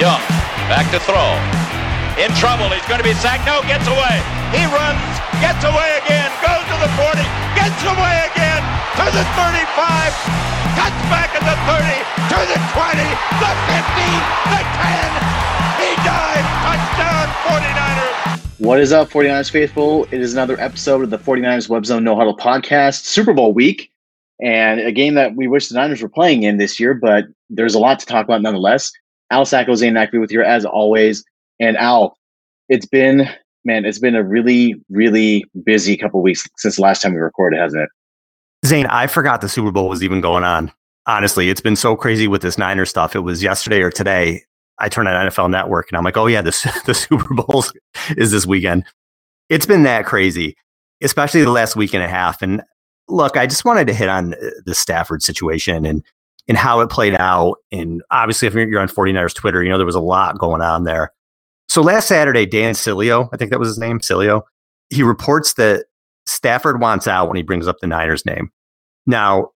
Young, back to throw. In trouble. He's going to be sacked. No, gets away. He runs, gets away again, goes to the 40, gets away again to the 35, cuts back at the 30, to the 20, the 50, the 10. He dives. Touchdown, 49ers. What is up, 49ers faithful? It is another episode of the 49ers Web Zone No Huddle podcast, Super Bowl week, and a game that we wish the Niners were playing in this year, but there's a lot to talk about nonetheless. Al Sacco, Zain Nackley with you as always. And Al, it's been, man, it's been a really, really busy couple weeks since the last time we recorded, hasn't it? Zain, I forgot the Super Bowl was even going on. Honestly, it's been so crazy with this Niner stuff. It was yesterday or today. I turned on NFL Network and I'm like, oh yeah, this the Super Bowl is this weekend. It's been that crazy, especially the last week and a half. And look, I just wanted to hit on uh, the Stafford situation and and how it played out. And obviously, if you're on 49ers Twitter, you know there was a lot going on there. So last Saturday, Dan Sileo, I think that was his name, Sileo, he reports that Stafford wants out when he brings up the Niners name. Now,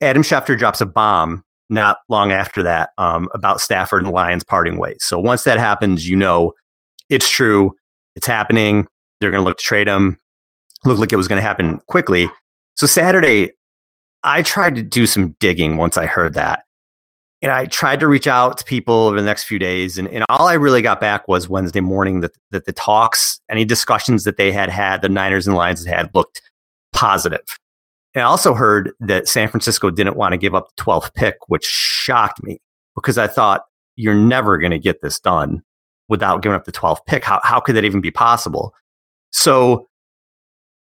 Adam Schefter drops a bomb not long after that um, about Stafford and Lions parting ways. So once that happens, you know it's true. It's happening. They're going to look to trade him. Looked like it was going to happen quickly. So Saturday, I tried to do some digging once I heard that. And I tried to reach out to people over the next few days. And, and all I really got back was Wednesday morning that, that the talks, any discussions that they had had, the Niners and Lions had looked positive. And I also heard that San Francisco didn't want to give up the 12th pick, which shocked me because I thought you're never going to get this done without giving up the 12th pick. How, how could that even be possible? So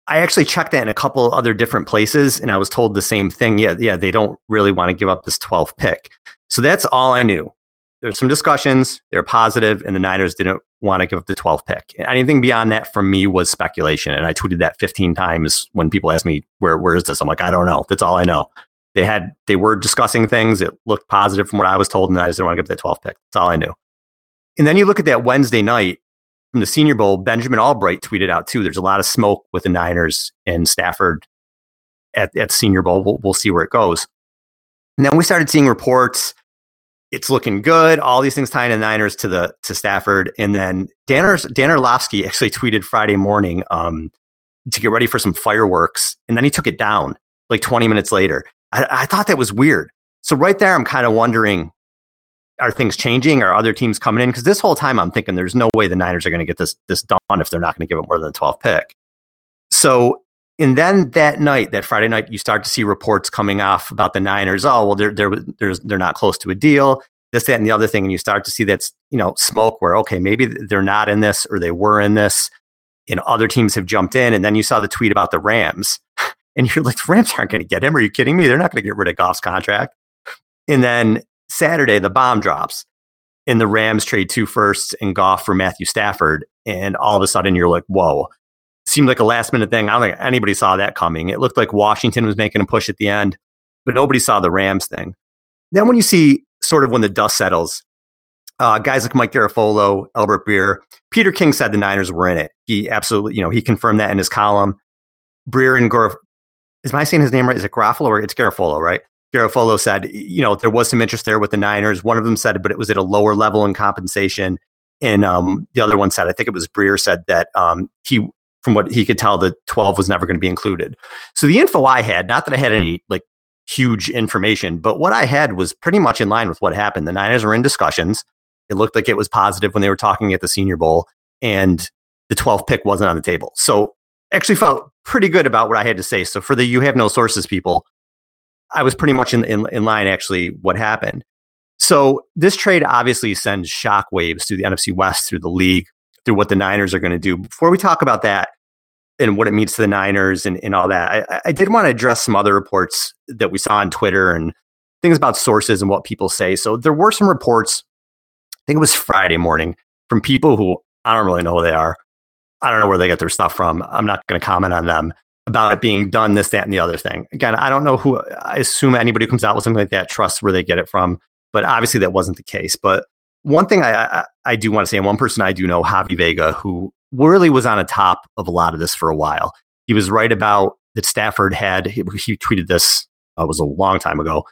I actually checked that in a couple other different places and I was told the same thing. Yeah, yeah, they don't really want to give up this 12th pick. So that's all I knew. There's some discussions, they're positive, and the Niners didn't want to give up the 12th pick. Anything beyond that for me was speculation. And I tweeted that 15 times when people asked me, where, where is this? I'm like, I don't know. That's all I know. They had they were discussing things. It looked positive from what I was told, and I just didn't want to give up that 12th pick. That's all I knew. And then you look at that Wednesday night, from the Senior Bowl, Benjamin Albright tweeted out too. There's a lot of smoke with the Niners and Stafford at, at Senior Bowl. We'll, we'll see where it goes. And then we started seeing reports. It's looking good. All these things tying the Niners to the to Stafford. And then Dan, Dan Orlovsky actually tweeted Friday morning um, to get ready for some fireworks. And then he took it down like 20 minutes later. I, I thought that was weird. So right there, I'm kind of wondering are things changing? Are other teams coming in? Because this whole time I'm thinking there's no way the Niners are going to get this this done if they're not going to give it more than the 12th pick. So, and then that night, that Friday night, you start to see reports coming off about the Niners. Oh, well, they're they're they're not close to a deal. This, that, and the other thing, and you start to see that's you know smoke where okay, maybe they're not in this or they were in this. Know, other teams have jumped in, and then you saw the tweet about the Rams, and you're like, the Rams aren't going to get him. Are you kidding me? They're not going to get rid of Goff's contract. And then Saturday, the bomb drops and the Rams trade two firsts and Goff for Matthew Stafford. And all of a sudden you're like, whoa. Seemed like a last minute thing. I don't think anybody saw that coming. It looked like Washington was making a push at the end, but nobody saw the Rams thing. Then when you see sort of when the dust settles, uh, guys like Mike Garafolo, Albert Breer, Peter King said the Niners were in it. He absolutely, you know, he confirmed that in his column. Breer and Garaf, is my saying his name right? Is it Garofalo or it's Garafolo, right? Garafolo said, you know, there was some interest there with the Niners. One of them said, but it was at a lower level in compensation. And um, the other one said, I think it was Breer said that um, he, from what he could tell, the 12 was never going to be included. So the info I had, not that I had any like huge information, but what I had was pretty much in line with what happened. The Niners were in discussions. It looked like it was positive when they were talking at the Senior Bowl, and the 12th pick wasn't on the table. So actually felt pretty good about what I had to say. So for the you have no sources people, I was pretty much in, in, in line actually what happened. So this trade obviously sends shockwaves through the NFC West, through the league, through what the Niners are going to do. Before we talk about that and what it means to the Niners and, and all that, I, I did want to address some other reports that we saw on Twitter and things about sources and what people say. So there were some reports, I think it was Friday morning, from people who I don't really know who they are. I don't know where they get their stuff from. I'm not going to comment on them about it being done, this, that, and the other thing. Again, I don't know who, I assume anybody who comes out with something like that trusts where they get it from, but obviously that wasn't the case. But one thing I, I, I do want to say, and one person I do know, Javi Vega, who really was on the top of a lot of this for a while. He was right about that Stafford had, he, he tweeted this, uh, was a long time ago,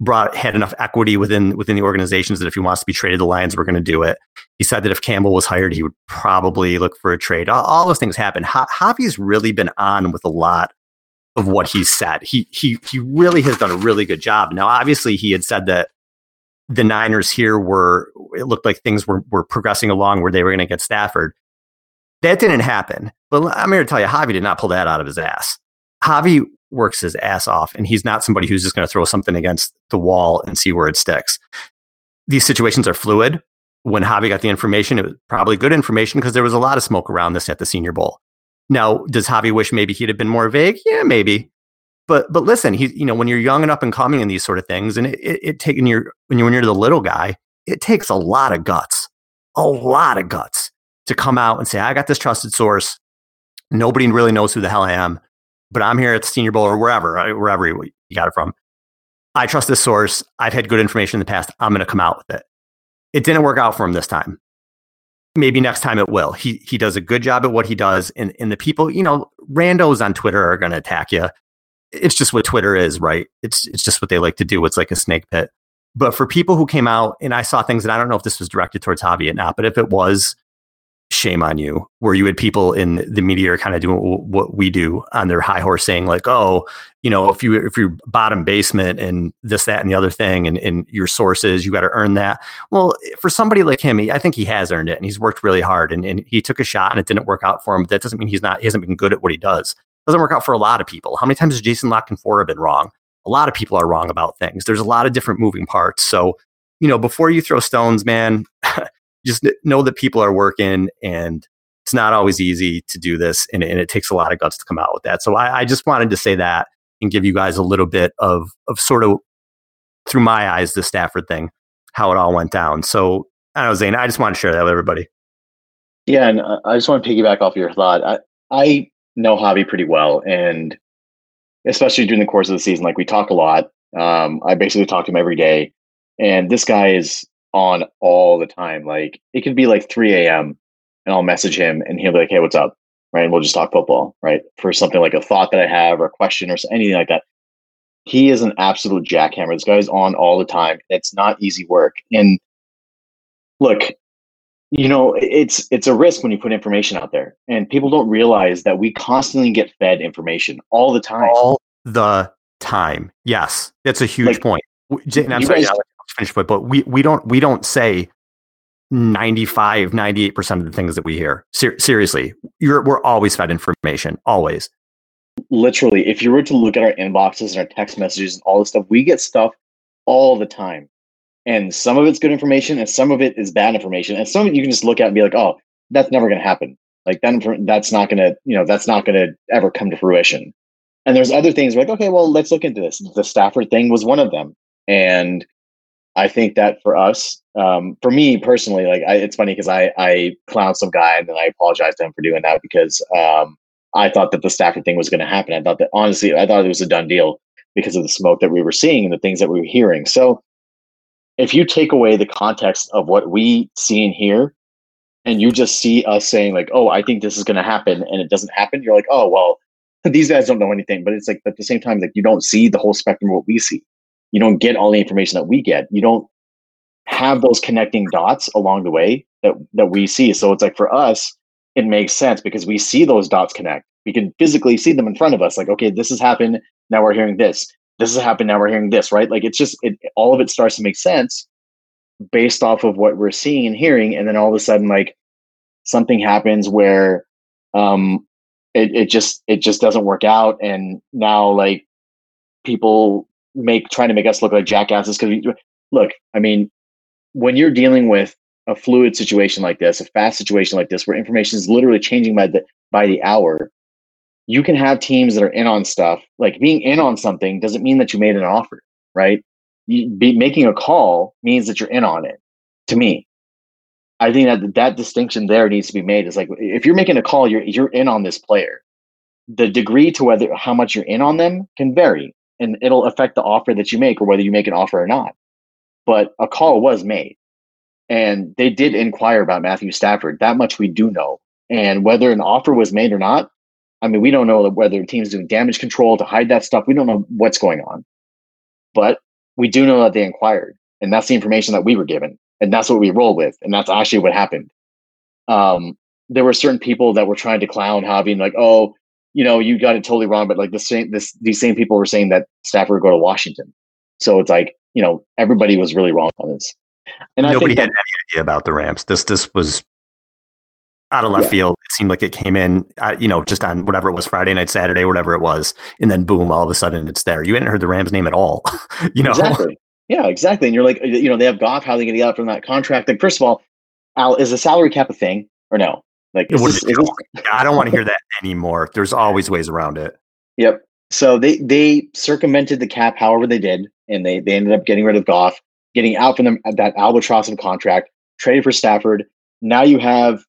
brought had enough equity within within the organizations that if he wants to be traded, the Lions were going to do it. He said that if Campbell was hired, he would probably look for a trade. All, all those things happen. Javi's really been on with a lot of what he said. He he he really has done a really good job. Now, obviously, he had said that the Niners here were it looked like things were were progressing along where they were going to get Stafford. That didn't happen. But I'm here to tell you, Javi did not pull that out of his ass. Javi works his ass off, and he's not somebody who's just going to throw something against the wall and see where it sticks. These situations are fluid. When Javi got the information, it was probably good information because there was a lot of smoke around this at the Senior Bowl. Now, does Javi wish maybe he'd have been more vague? Yeah, maybe. But but listen, he you know when you're young and up and coming in these sort of things, and it, it, it taking your when you're when you're the little guy, it takes a lot of guts, a lot of guts to come out and say, I got this trusted source. Nobody really knows who the hell I am but I'm here at the Senior Bowl or wherever, wherever you got it from. I trust this source. I've had good information in the past. I'm going to come out with it. It didn't work out for him this time. Maybe next time it will. He he does a good job at what he does, and and the people, you know, randos on Twitter are going to attack you. It's just what Twitter is, right? It's it's just what they like to do. It's like a snake pit. But for people who came out, and I saw things, and I don't know if this was directed towards Javi or not, but if it was, shame on you. Where you had people in the media kind of doing what we do on their high horse saying like oh you know if you if you're bottom basement and this that and the other thing and, and your sources you got to earn that. Well for somebody like him he, i think he has earned it and he's worked really hard and, and he took a shot and it didn't work out for him but that doesn't mean he's not he hasn't been good at what he does. Doesn't work out for a lot of people. How many times has jason La Canfora been wrong? A lot of people are wrong about things. There's a lot of different moving parts. So you know before you throw stones man just know that people are working and it's not always easy to do this and, and it takes a lot of guts to come out with that. So I, I, just wanted to say that and give you guys a little bit of, of sort of through my eyes, the Stafford thing, how it all went down. So I don't know, Zain, I just want to share that with everybody. Yeah. And I just want to piggyback off your thought. I, I know Javi pretty well. And especially during the course of the season, like we talk a lot. Um, I basically talk to him every day. And this guy is on all the time. Like it could be like 3 a.m. and I'll message him and he'll be like, hey, what's up? Right. And we'll just talk football, right? For something like a thought that I have or a question or anything like that. He is an absolute jackhammer. This guy's on all the time. It's not easy work. And look, you know, it's it's a risk when you put information out there. And people don't realize that we constantly get fed information all the time. All the time. Yes. That's a huge like, point. I'm sorry, guys, finish with, but we, we don't we don't say 95 98% of the things that we hear. Ser- seriously you're, we're always fed information always. Literally if you were to look at our inboxes and our text messages and all this stuff we get stuff all the time. And some of it's good information and some of it is bad information. And some of it you can just look at and be like oh that's never going to happen. Like that that's not going to you know that's not going to ever come to fruition. And there's other things like okay well let's look into this. The stafford thing was one of them. And I think that for us, um, for me personally, like I, it's funny because I I clown some guy and then I apologize to him for doing that because um, I thought that the Stafford thing was going to happen. I thought that honestly, I thought it was a done deal because of the smoke that we were seeing and the things that we were hearing. So if you take away the context of what we see and hear, and you just see us saying like, "Oh, I think this is going to happen," and it doesn't happen, you're like, "Oh, well." These guys don't know anything, but it's like at the same time, like you don't see the whole spectrum of what we see you don't get all the information that we get. You don't have those connecting dots along the way that that we see. So it's like for us, it makes sense because we see those dots connect. We can physically see them in front of us. Like, okay, this has happened. Now we're hearing this. This has happened. Now we're hearing this. Right? Like, it's just it, all of it starts to make sense based off of what we're seeing and hearing, and then all of a sudden, like something happens where um it, it just it just doesn't work out and now like people make trying to make us look like jackasses because look i mean when you're dealing with a fluid situation like this a fast situation like this where information is literally changing by the by the hour you can have teams that are in on stuff. Like being in on something doesn't mean that you made an offer right? You, be, making a call means that you're in on it to me. I think that that distinction there needs to be made. Is like if you're making a call you're you're in on this player. The degree to whether how much you're in on them can vary and it'll affect the offer that you make or whether you make an offer or not. But a call was made and they did inquire about Matthew Stafford. That much we do know. And whether an offer was made or not, I mean, we don't know whether the team's doing damage control to hide that stuff. We don't know what's going on. But we do know that they inquired, and that's the information that we were given, and that's what we roll with, and that's actually what happened. Um, there were certain people that were trying to clown Javi and like, oh, you know, you got it totally wrong. But like the same, this these same people were saying that Stafford would go to Washington. So it's like, you know, everybody was really wrong on this. And nobody had any idea about the Rams. This this was out of left yeah. field. It seemed like it came in, uh, you know, just on whatever it was Friday night, Saturday, whatever it was, and then boom, all of a sudden it's there. You hadn't heard the Rams name at all, you know. Exactly. Yeah, exactly. And you're like, you know, they have Goff. How are they going to get out from that contract? Like, first of all, Al, is the salary cap a thing or no? Like, is this, is this... I don't want to hear that anymore. There's always ways around it. Yep. So they they circumvented the cap however they did, and they they ended up getting rid of Goff, getting out from them uh, that albatross of contract, traded for Stafford. Now you have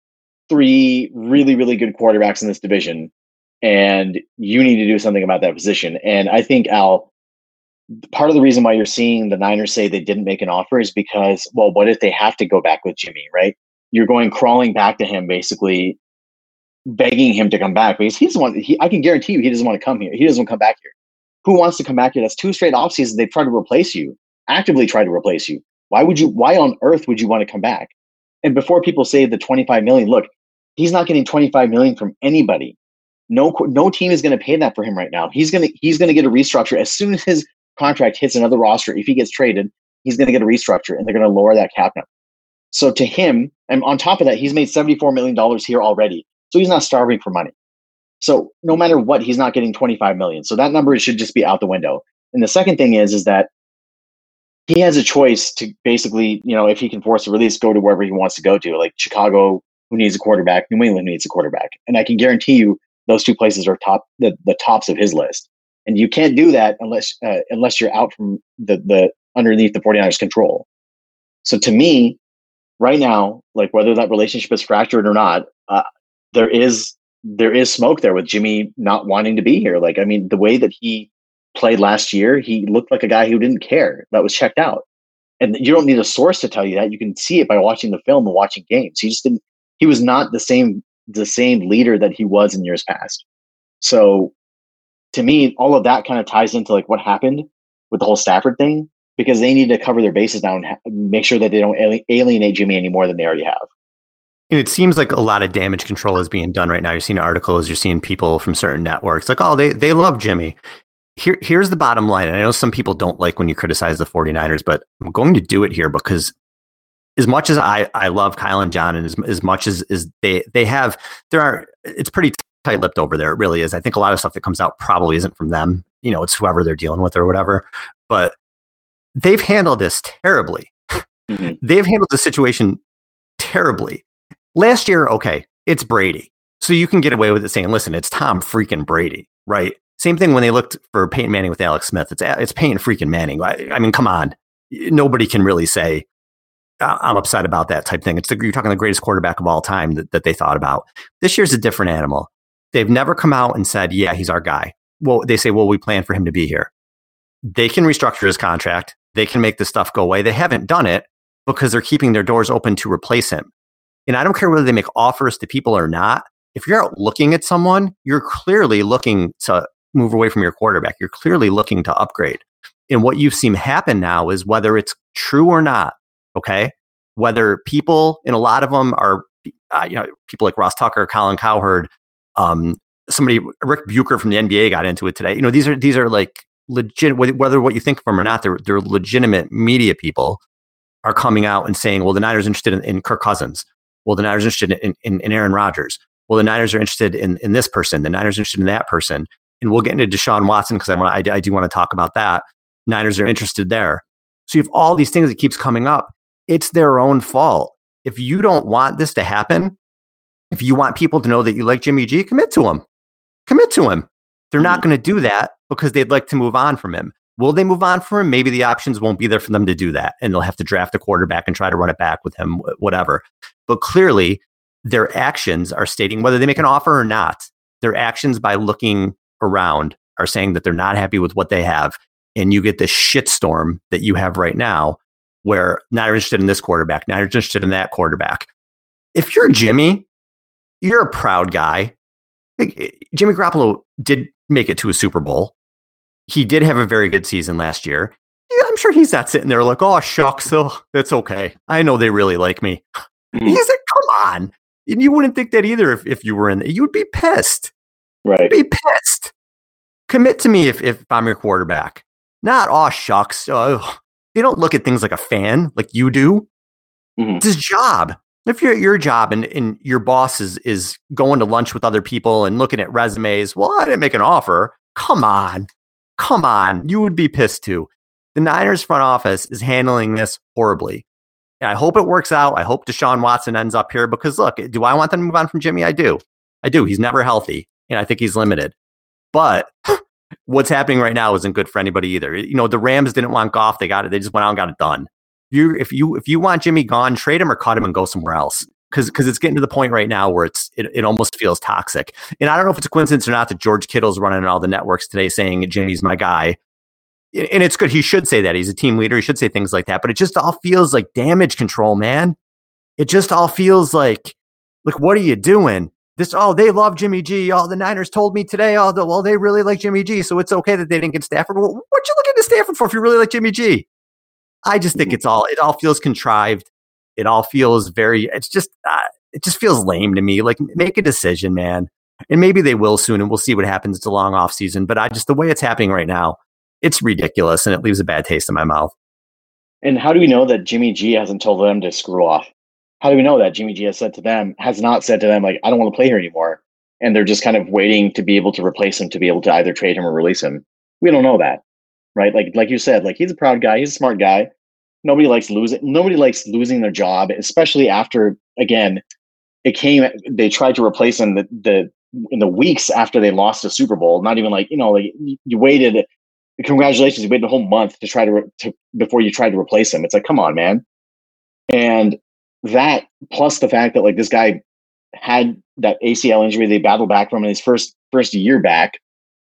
three really really good quarterbacks in this division, and you need to do something about that position. And I think Al, part of the reason why you're seeing the Niners say they didn't make an offer is because well, what if they have to go back with Jimmy, right? You're going crawling back to him basically begging him to come back because he doesn't want. He, I can guarantee you, he doesn't want to come here. He doesn't want to come back here. Who wants to come back here? That's two straight off seasons. They've tried to replace you, actively tried to replace you. Why would you? Why on earth would you want to come back? And before people say the 25 million, look, he's not getting 25 million from anybody. No, no team is going to pay that for him right now. He's gonna he's gonna get a restructure as soon as his contract hits another roster. If he gets traded, he's going to get a restructure, and they're going to lower that cap number. So to him, and on top of that, he's made $74 million here already. So he's not starving for money. So no matter what, he's not getting 25 million. So that number should just be out the window. And the second thing is, is that he has a choice to basically, you know, if he can force a release, go to wherever he wants to go to, like Chicago, who needs a quarterback, New England needs a quarterback. And I can guarantee you those two places are top the, the tops of his list. And you can't do that unless uh, unless you're out from the the underneath the 49ers control. So to me, right now, like whether that relationship is fractured or not, uh, there is there is smoke there with Jimmy not wanting to be here. Like, I mean, the way that he played last year, he looked like a guy who didn't care, that was checked out. And you don't need a source to tell you that. You can see it by watching the film and watching games. He just didn't. He was not the same the same leader that he was in years past. So, to me, all of that kind of ties into like what happened with the whole Stafford thing because they need to cover their bases now and make sure that they don't alienate Jimmy any more than they already have. It seems like a lot of damage control is being done right now. You're seeing articles, you're seeing people from certain networks like, oh, they, they love Jimmy. Here, here's the bottom line. And I know some people don't like when you criticize the 49ers, but I'm going to do it here because as much as I, I love Kyle and John and as, as much as, as they, they have, there are, it's pretty tight lipped over there. It really is. I think a lot of stuff that comes out probably isn't from them. You know, it's whoever they're dealing with or whatever. But they've handled this terribly. Mm-hmm. They've handled the situation terribly. Last year, okay, it's Brady. So you can get away with it saying, listen, it's Tom freaking Brady, right? Same thing when they looked for Peyton Manning with Alex Smith. It's, it's Peyton freaking Manning. I, I mean, come on. Nobody can really say, I'm upset about that type thing. It's the, you're talking the greatest quarterback of all time that, that they thought about. This year's a different animal. They've never come out and said, yeah, he's our guy. Well, they say, well, we plan for him to be here. They can restructure his contract. They can make this stuff go away. They haven't done it because they're keeping their doors open to replace him. And I don't care whether they make offers to people or not. If you're out looking at someone, you're clearly looking to move away from your quarterback. You're clearly looking to upgrade. And what you've seen happen now is whether it's true or not, okay? Whether people, and a lot of them are, uh, you know, people like Ross Tucker, Colin Cowherd, um, somebody, Rick Bucher from the NBA got into it today. You know, these are, these are like legit, whether what you think of them or not, they're, they're legitimate media people are coming out and saying, well, the Niners are interested in, in Kirk Cousins. Well, the Niners are interested in, in, in Aaron Rodgers. Well, the Niners are interested in, in this person. The Niners are interested in that person. And we'll get into Deshaun Watson because I, want, I, I do want to talk about that. Niners are interested there. So you have all these things that keeps coming up. It's their own fault. If you don't want this to happen, if you want people to know that you like Jimmy G, commit to him. Commit to him. They're not mm-hmm. going to do that because they'd like to move on from him. Will they move on from him? Maybe the options won't be there for them to do that. And they'll have to draft a quarterback and try to run it back with him, whatever. But clearly, their actions are stating whether they make an offer or not, their actions by looking around are saying that they're not happy with what they have. And you get this shitstorm that you have right now where not interested in this quarterback, not interested in that quarterback. If you're Jimmy, you're a proud guy. Jimmy Garoppolo did make it to a Super Bowl he did have a very good season last year. I I'm sure he's not sitting there like, oh shucks, oh, that's okay. I know they really like me. Mm-hmm. He's like, come on. And you wouldn't think that either if, if you were in You'd be pissed. Right. You'd be pissed. Commit to me if, if I'm your quarterback. Not, oh shucks. Oh, they don't look at things like a fan like you do. Mm-hmm. It's his job. If you're at your job and, and your boss is is going to lunch with other people and looking at resumes, well, I didn't make an offer. Come on. Come on. You would be pissed too. The Niners front office is handling this horribly. I hope it works out. I hope Deshaun Watson ends up here because look, do I want them to move on from Jimmy? I do. I do. He's never healthy and I think he's limited. But what's happening right now isn't good for anybody either. You know, the Rams didn't want Goff. They got it. They just went out and got it done. You, if you, if you want Jimmy gone, trade him or cut him and go somewhere else. Cause, cause it's getting to the point right now where it's, it, it almost feels toxic. And I don't know if it's a coincidence or not that George Kittle's running all the networks today saying Jimmy's my guy and it's good. He should say that. He's a team leader. He should say things like that. But it just all feels like damage control, man. It just all feels like, like, what are you doing? This, oh, they love Jimmy G. Oh, the Niners told me today, oh, the, well, they really like Jimmy G. So it's okay that they didn't get Stafford. Well, what you looking to Stafford for if you really like Jimmy G? I just think mm-hmm. it's all, it all feels contrived. It all feels very, it's just, uh, it just feels lame to me. Like, make a decision, man. And maybe they will soon, and we'll see what happens. It's a long off season, but I just, the way it's happening right now, it's ridiculous and it leaves a bad taste in my mouth. And how do we know that Jimmy G hasn't told them to screw off? How do we know that Jimmy G has said to them, has not said to them, like, I don't want to play here anymore? And they're just kind of waiting to be able to replace him, to be able to either trade him or release him. We don't know that, right? Like, like you said, like he's a proud guy, he's a smart guy. Nobody likes losing. Nobody likes losing their job, especially after again, it came. They tried to replace him the, the in the weeks after they lost the Super Bowl. Not even like you know, like you waited congratulations, you waited a whole month to try to, to before you tried to replace him. It's like, come on, man. And that plus the fact that like this guy had that ACL injury they battled back from in his first first year back,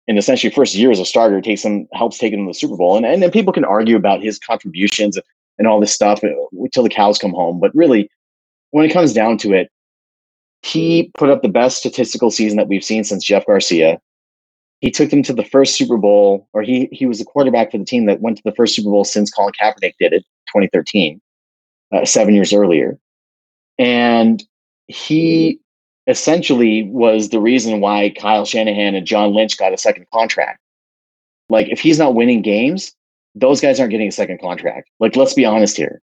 and essentially first year as a starter takes him helps take him to the Super Bowl. And and then people can argue about his contributions and all this stuff until the cows come home. But really, when it comes down to it, he put up the best statistical season that we've seen since Jeff Garcia he took them to the first Super Bowl, or he he was the quarterback for the team that went to the first Super Bowl since Colin Kaepernick did it, 2013, uh, seven years earlier, and he essentially was the reason why Kyle Shanahan and John Lynch got a second contract. Like, if he's not winning games, those guys aren't getting a second contract. Like, let's be honest here.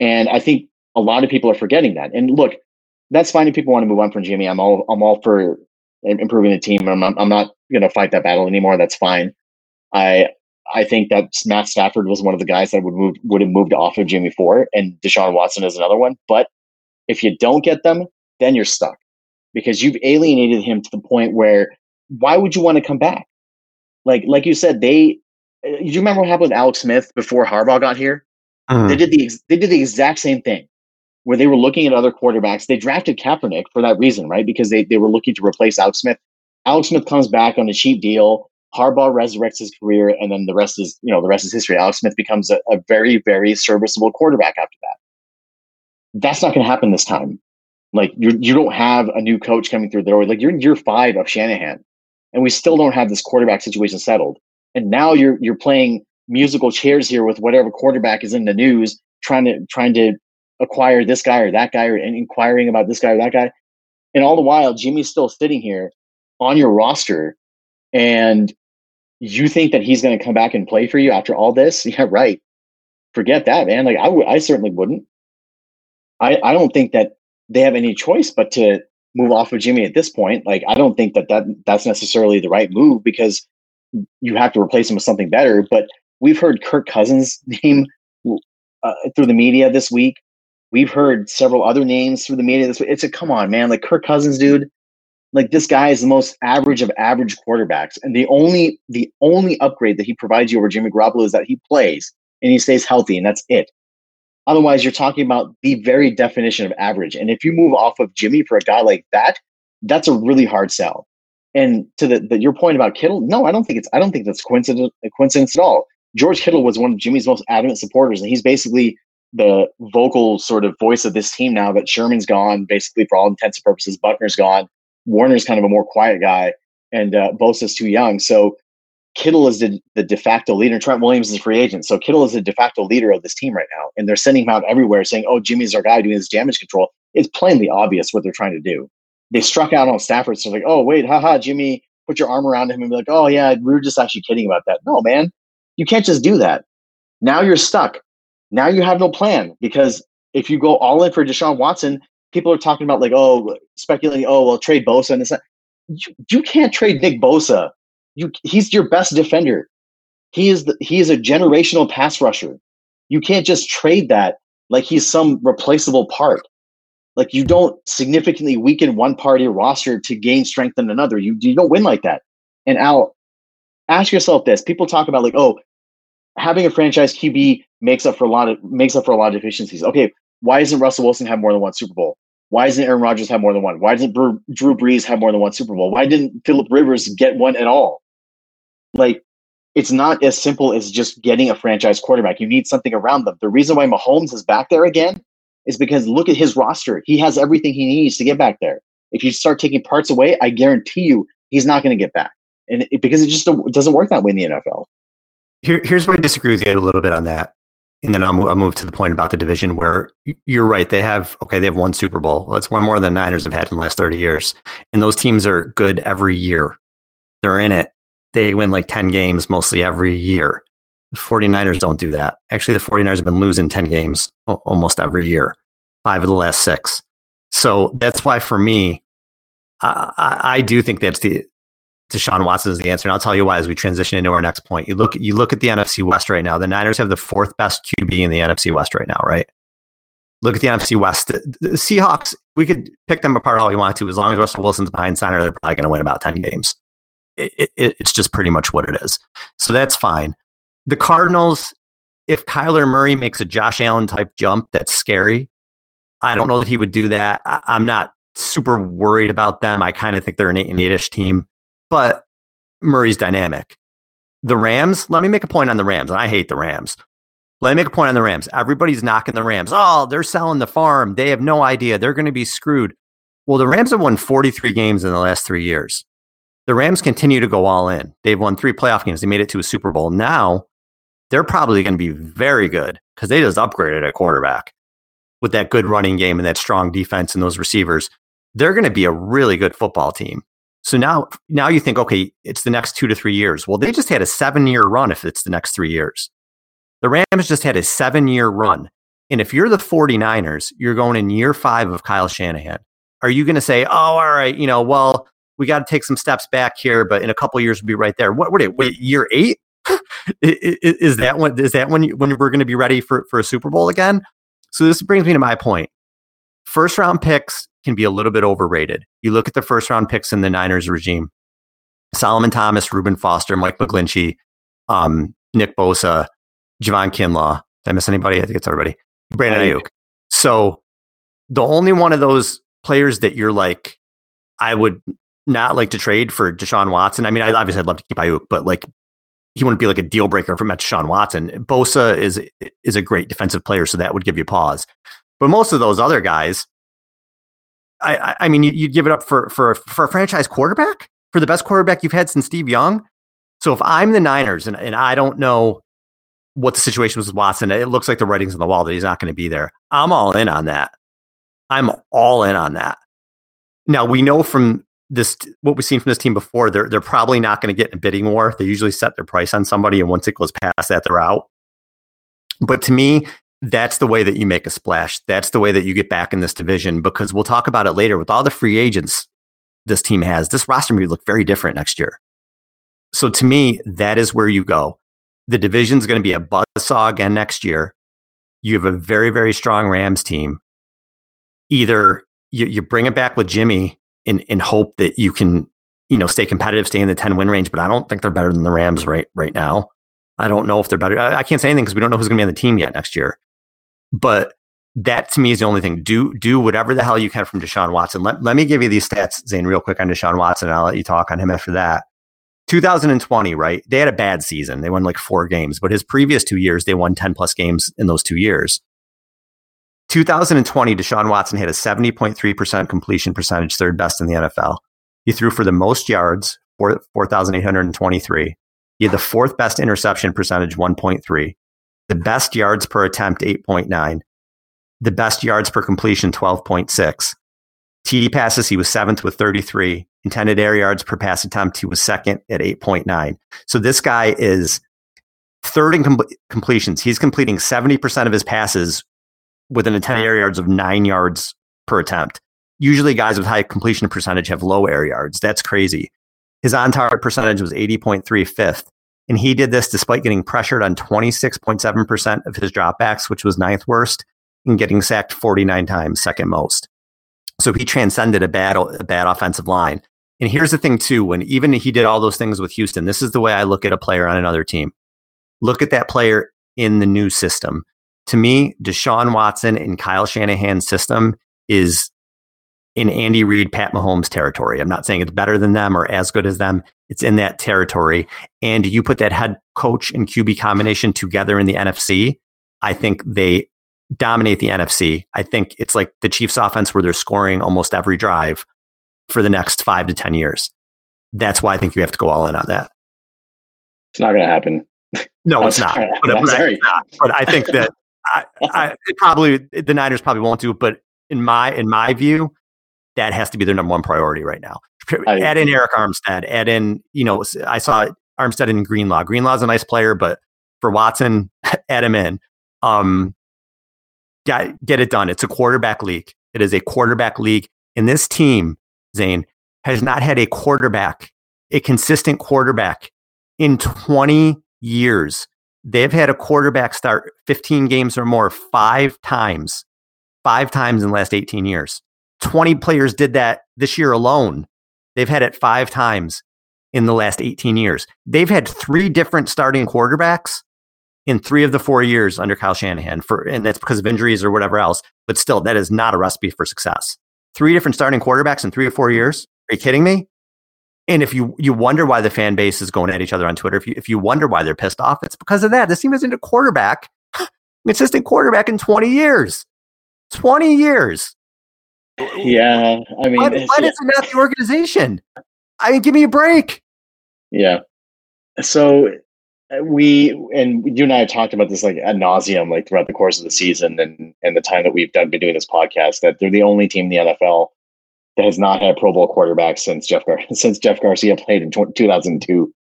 And I think a lot of people are forgetting that. And look, that's fine if people want to move on from Jimmy. I'm all I'm all for improving the team. I'm, I'm not going to fight that battle anymore. That's fine. I I think that Matt Stafford was one of the guys that would move would have moved off of Jimmy Ford, and Deshaun Watson is another one. But if you don't get them, then you're stuck because you've alienated him to the point where why would you want to come back? Like like you said, they. Do you remember what happened with Alex Smith before Harbaugh got here? Uh-huh. They did the they did the exact same thing where they were looking at other quarterbacks. They drafted Kaepernick for that reason, right? Because they, they were looking to replace Alex Smith. Alex Smith comes back on a cheap deal. Harbaugh resurrects his career, and then the rest is, you know, the rest is history. Alex Smith becomes a, a very, very serviceable quarterback after that. That's not going to happen this time. Like you, you don't have a new coach coming through the door. Like you're in year five of Shanahan, and we still don't have this quarterback situation settled. And now you're you're playing musical chairs here with whatever quarterback is in the news, trying to trying to acquire this guy or that guy or inquiring about this guy or that guy. And all the while, Jimmy's still sitting here on your roster and you think that he's going to come back and play for you after all this? Yeah, right. Forget that, man. Like I, w- I certainly wouldn't. I, I don't think that they have any choice but to move off of Jimmy at this point. Like I don't think that, that that's necessarily the right move because you have to replace him with something better. But we've heard Kirk Cousins' name uh, through the media this week. We've heard several other names through the media this week. It's a come on, man. Like Kirk Cousins, dude. Like this guy is the most average of average quarterbacks, and the only the only upgrade that he provides you over Jimmy Garoppolo is that he plays and he stays healthy, and that's it. Otherwise, you're talking about the very definition of average. And if you move off of Jimmy for a guy like that, that's a really hard sell. And to the, the, your point about Kittle, no, I don't think it's I don't think that's coincidence a coincidence at all. George Kittle was one of Jimmy's most adamant supporters, and he's basically the vocal sort of voice of this team now that Sherman's gone, basically for all intents and purposes. Buckner's gone. Warner's kind of a more quiet guy, and uh, Bosa's too young. So Kittle is the, the de facto leader. Trent Williams is a free agent. So Kittle is the de facto leader of this team right now. And they're sending him out everywhere saying, oh, Jimmy's our guy doing this damage control. It's plainly obvious what they're trying to do. They struck out on Stafford. So like, oh, wait, haha, Jimmy, put your arm around him and be like, oh, yeah, we were just actually kidding about that. No, man, you can't just do that. Now you're stuck. Now you have no plan because if you go all in for Deshaun Watson, people are talking about like, oh, speculating, oh, well, trade Bosa and this. You, you can't trade Nick Bosa you he's your best defender. He is the, he is a generational pass rusher. You can't just trade that like he's some replaceable part. Like you don't significantly weaken one part of your roster to gain strength in another. You you don't win like that. And Al, ask yourself this: people talk about like, oh, having a franchise QB makes up for a lot of makes up for a lot of deficiencies. Okay, why doesn't Russell Wilson have more than one Super Bowl? Why doesn't Aaron Rodgers have more than one? Why doesn't Drew Brees have more than one Super Bowl? Why didn't Philip Rivers get one at all? like it's not as simple as just getting a franchise quarterback. You need something around them. The reason why Mahomes is back there again is because look at his roster. He has everything he needs to get back there. If you start taking parts away, I guarantee you he's not going to get back. And it, because it just doesn't work that way in the NFL. Here, here's where I disagree with you a little bit on that. And then I'll move, I'll move to the point about the division where you're right. They have, okay, they have one Super Bowl. That's one more than the Niners have had in the last 30 years. And those teams are good every year. They're in it they win like 10 games mostly every year. The 49ers don't do that. Actually, the 49ers have been losing 10 games almost every year, five of the last six. So that's why for me, I, I, I do think that's the Deshaun Watson is the answer. And I'll tell you why as we transition into our next point. You look you look at the NFC West right now. The Niners have the fourth best QB in the NFC West right now, right? Look at the NFC West. The, the Seahawks, we could pick them apart all we want to. As long as Russell Wilson's behind center, they're probably going to win about 10 games it, it, it's just pretty much what it is. So that's fine. The Cardinals, if Kyler Murray makes a Josh Allen type jump, that's scary. I don't know that he would do that. I, am not super worried about them. I kind of think they're an eight and eight-ish team, but Murray's dynamic. The Rams, let me make a point on the Rams, and I hate the Rams. Let me make a point on the Rams. Everybody's knocking the Rams. Oh, they're selling the farm. They have no idea. They're going to be screwed. Well, the Rams have won 43 games in the last three years the Rams continue to go all in. They've won three playoff games. They made it to a Super Bowl. Now they're probably going to be very good because they just upgraded at quarterback with that good running game and that strong defense and those receivers. They're going to be a really good football team. So now, now you think, okay, it's the next two to three years. Well, they just had a seven year run if it's the next three years. The Rams just had a seven year run. And if you're the 49ers, you're going in year five of Kyle Shanahan. Are you going to say, oh, all right, you know, well, we got to take some steps back here, but in a couple years we'll be right there. What? Wait, wait, year eight? Is that when? Is that when? You, when we're going to be ready for for a Super Bowl again? So this brings me to my point. First round picks can be a little bit overrated. You look at the first round picks in the Niners regime: Solomon Thomas, Reuben Foster, Mike McGlinchey, um, Nick Bosa, Javon Kinlaw. Did I miss anybody? I think it's everybody. Brandon Aiyuk. So the only one of those players that you're like, I would not like to trade for Deshaun Watson. I mean, I obviously I'd love to keep Aiyuk, but like he wouldn't be like a deal breaker for Matt Deshaun Watson. Bosa is is a great defensive player, so that would give you pause. But most of those other guys, I I mean, you'd give it up for for for a franchise quarterback for the best quarterback you've had since Steve Young. So if I'm the Niners and, and I don't know what the situation was with Watson, it looks like the writing's on the wall that he's not going to be there. I'm all in on that. I'm all in on that. Now we know from this what we've seen from this team before, they're they're probably not going to get in a bidding war. They usually set their price on somebody, and once it goes past that, they're out. But to me, that's the way that you make a splash. That's the way that you get back in this division because we'll talk about it later. With all the free agents this team has, this roster may look very different next year. So to me, that is where you go. The division's going to be a buzzsaw again next year. You have a very, very strong Rams team. Either you, you bring it back with Jimmy in in hope that you can you know stay competitive, stay in the ten win range. But I don't think they're better than the Rams right right now. I don't know if they're better. I, I can't say anything because we don't know who's going to be on the team yet next year. But that to me is the only thing. Do do whatever the hell you can from Deshaun Watson. Let, let me give you these stats, Zain, real quick on Deshaun Watson, and I'll let you talk on him after that. 2020, right? They had a bad season. They won like four games, but his previous two years, they won 10 plus games in those two years. 2020, Deshaun Watson had a 70.3% completion percentage, third best in the NFL. He threw for the most yards, 4,823. He had the fourth best interception percentage, 1.3, the best yards per attempt, 8.9, the best yards per completion, 12.6. TD passes, he was seventh with 33. Intended air yards per pass attempt, he was second at 8.9. So this guy is third in com- completions. He's completing 70% of his passes with an intended air yards of nine yards per attempt. Usually, guys with high completion percentage have low air yards. That's crazy. His on target percentage was 80.3, fifth. And he did this despite getting pressured on 26.7% of his dropbacks, which was ninth worst, and getting sacked 49 times, second most. So he transcended a bad, a bad offensive line. And here's the thing, too, when even he did all those things with Houston, this is the way I look at a player on another team. Look at that player in the new system. To me, Deshaun Watson in Kyle Shanahan's system is in Andy Reid, Pat Mahomes territory. I'm not saying it's better than them or as good as them. It's in that territory. And you put that head coach and QB combination together in the NFC. I think they dominate the NFC. I think it's like the Chiefs offense where they're scoring almost every drive for the next five to 10 years. That's why I think you have to go all in on that. It's not going to happen. No, it's not. But, but, I, but I think that I, I probably the Niners probably won't do it. But in my in my view, that has to be their number one priority right now. I, add in Arik Armstead. Add in, you know, I saw Armstead in Greenlaw. Greenlaw's a nice player, but for Watson, add him in. Um, get, get it done. It's a quarterback league. It is a quarterback league. And this team, Zain, has not had a quarterback, a consistent quarterback in 20 years. They've had a quarterback start 15 games or more five times, five times in the last 18 years. 20 players did that this year alone. They've had it five times in the last 18 years. They've had three different starting quarterbacks in three of the four years under Kyle Shanahan for, and that's because of injuries or whatever else. But still, that is not a recipe for success. Three different starting quarterbacks in three or four years. Are you kidding me? And if you you wonder why the fan base is going at each other on Twitter, if you if you wonder why they're pissed off, it's because of that. This team isn't a quarterback, consistent quarterback in 20 years. 20 years. Yeah, I mean, why, why yeah. does it not the organization? I mean, give me a break. Yeah. So uh, we and you and I have talked about this like ad nauseum, like throughout the course of the season and and the time that we've done been doing this podcast. That they're the only team in the NFL that has not had Pro Bowl quarterback since Jeff Gar- since Jeff Garcia played in 2002.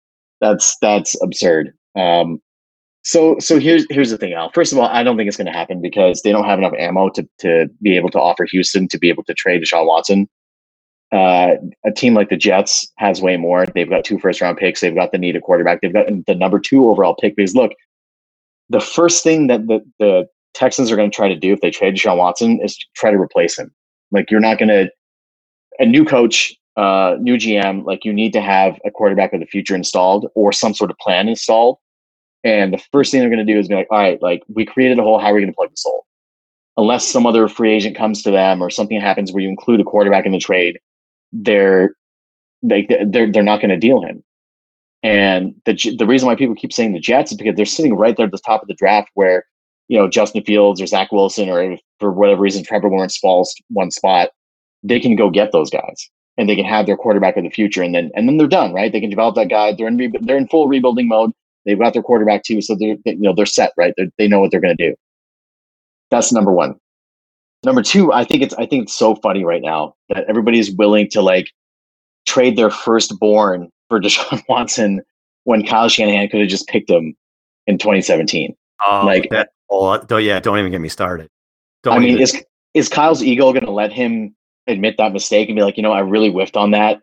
That's that's absurd. Um, so so here's here's the thing, Al. First of all, I don't think it's going to happen because they don't have enough ammo to to be able to offer Houston to be able to trade Deshaun Watson. Uh, a team like the Jets has way more. They've got two first round picks. They've got the need of quarterback. They've got the number two overall pick. Because look, the first thing that the, the Texans are going to try to do if they trade Deshaun Watson is try to replace him. Like you're not going to a new coach, uh, new GM. Like you need to have a quarterback of the future installed or some sort of plan installed and the first thing they're going to do is be like, all right, like we created a hole. How are we going to plug this hole? Unless some other free agent comes to them or something happens where you include a quarterback in the trade, they're they, they're they're not going to deal him. And the the reason why people keep saying the Jets is because they're sitting right there at the top of the draft where you know Justin Fields or Zach Wilson or for whatever reason Trevor Lawrence falls one spot, they can go get those guys and they can have their quarterback of the future and then and then they're done right. They can develop that guy. They're in re- they're in full rebuilding mode They've got their quarterback too, so they're you know they're set right. They're, they know what they're going to do. That's number one. Number two, I think it's I think it's so funny right now that everybody's willing to like trade their firstborn for Deshaun Watson when Kyle Shanahan could have just picked him in 2017. Oh, like that. Oh, don't, yeah, don't even get me started. Don't I mean, even. is is Kyle's ego going to let him admit that mistake and be like, you know, I really whiffed on that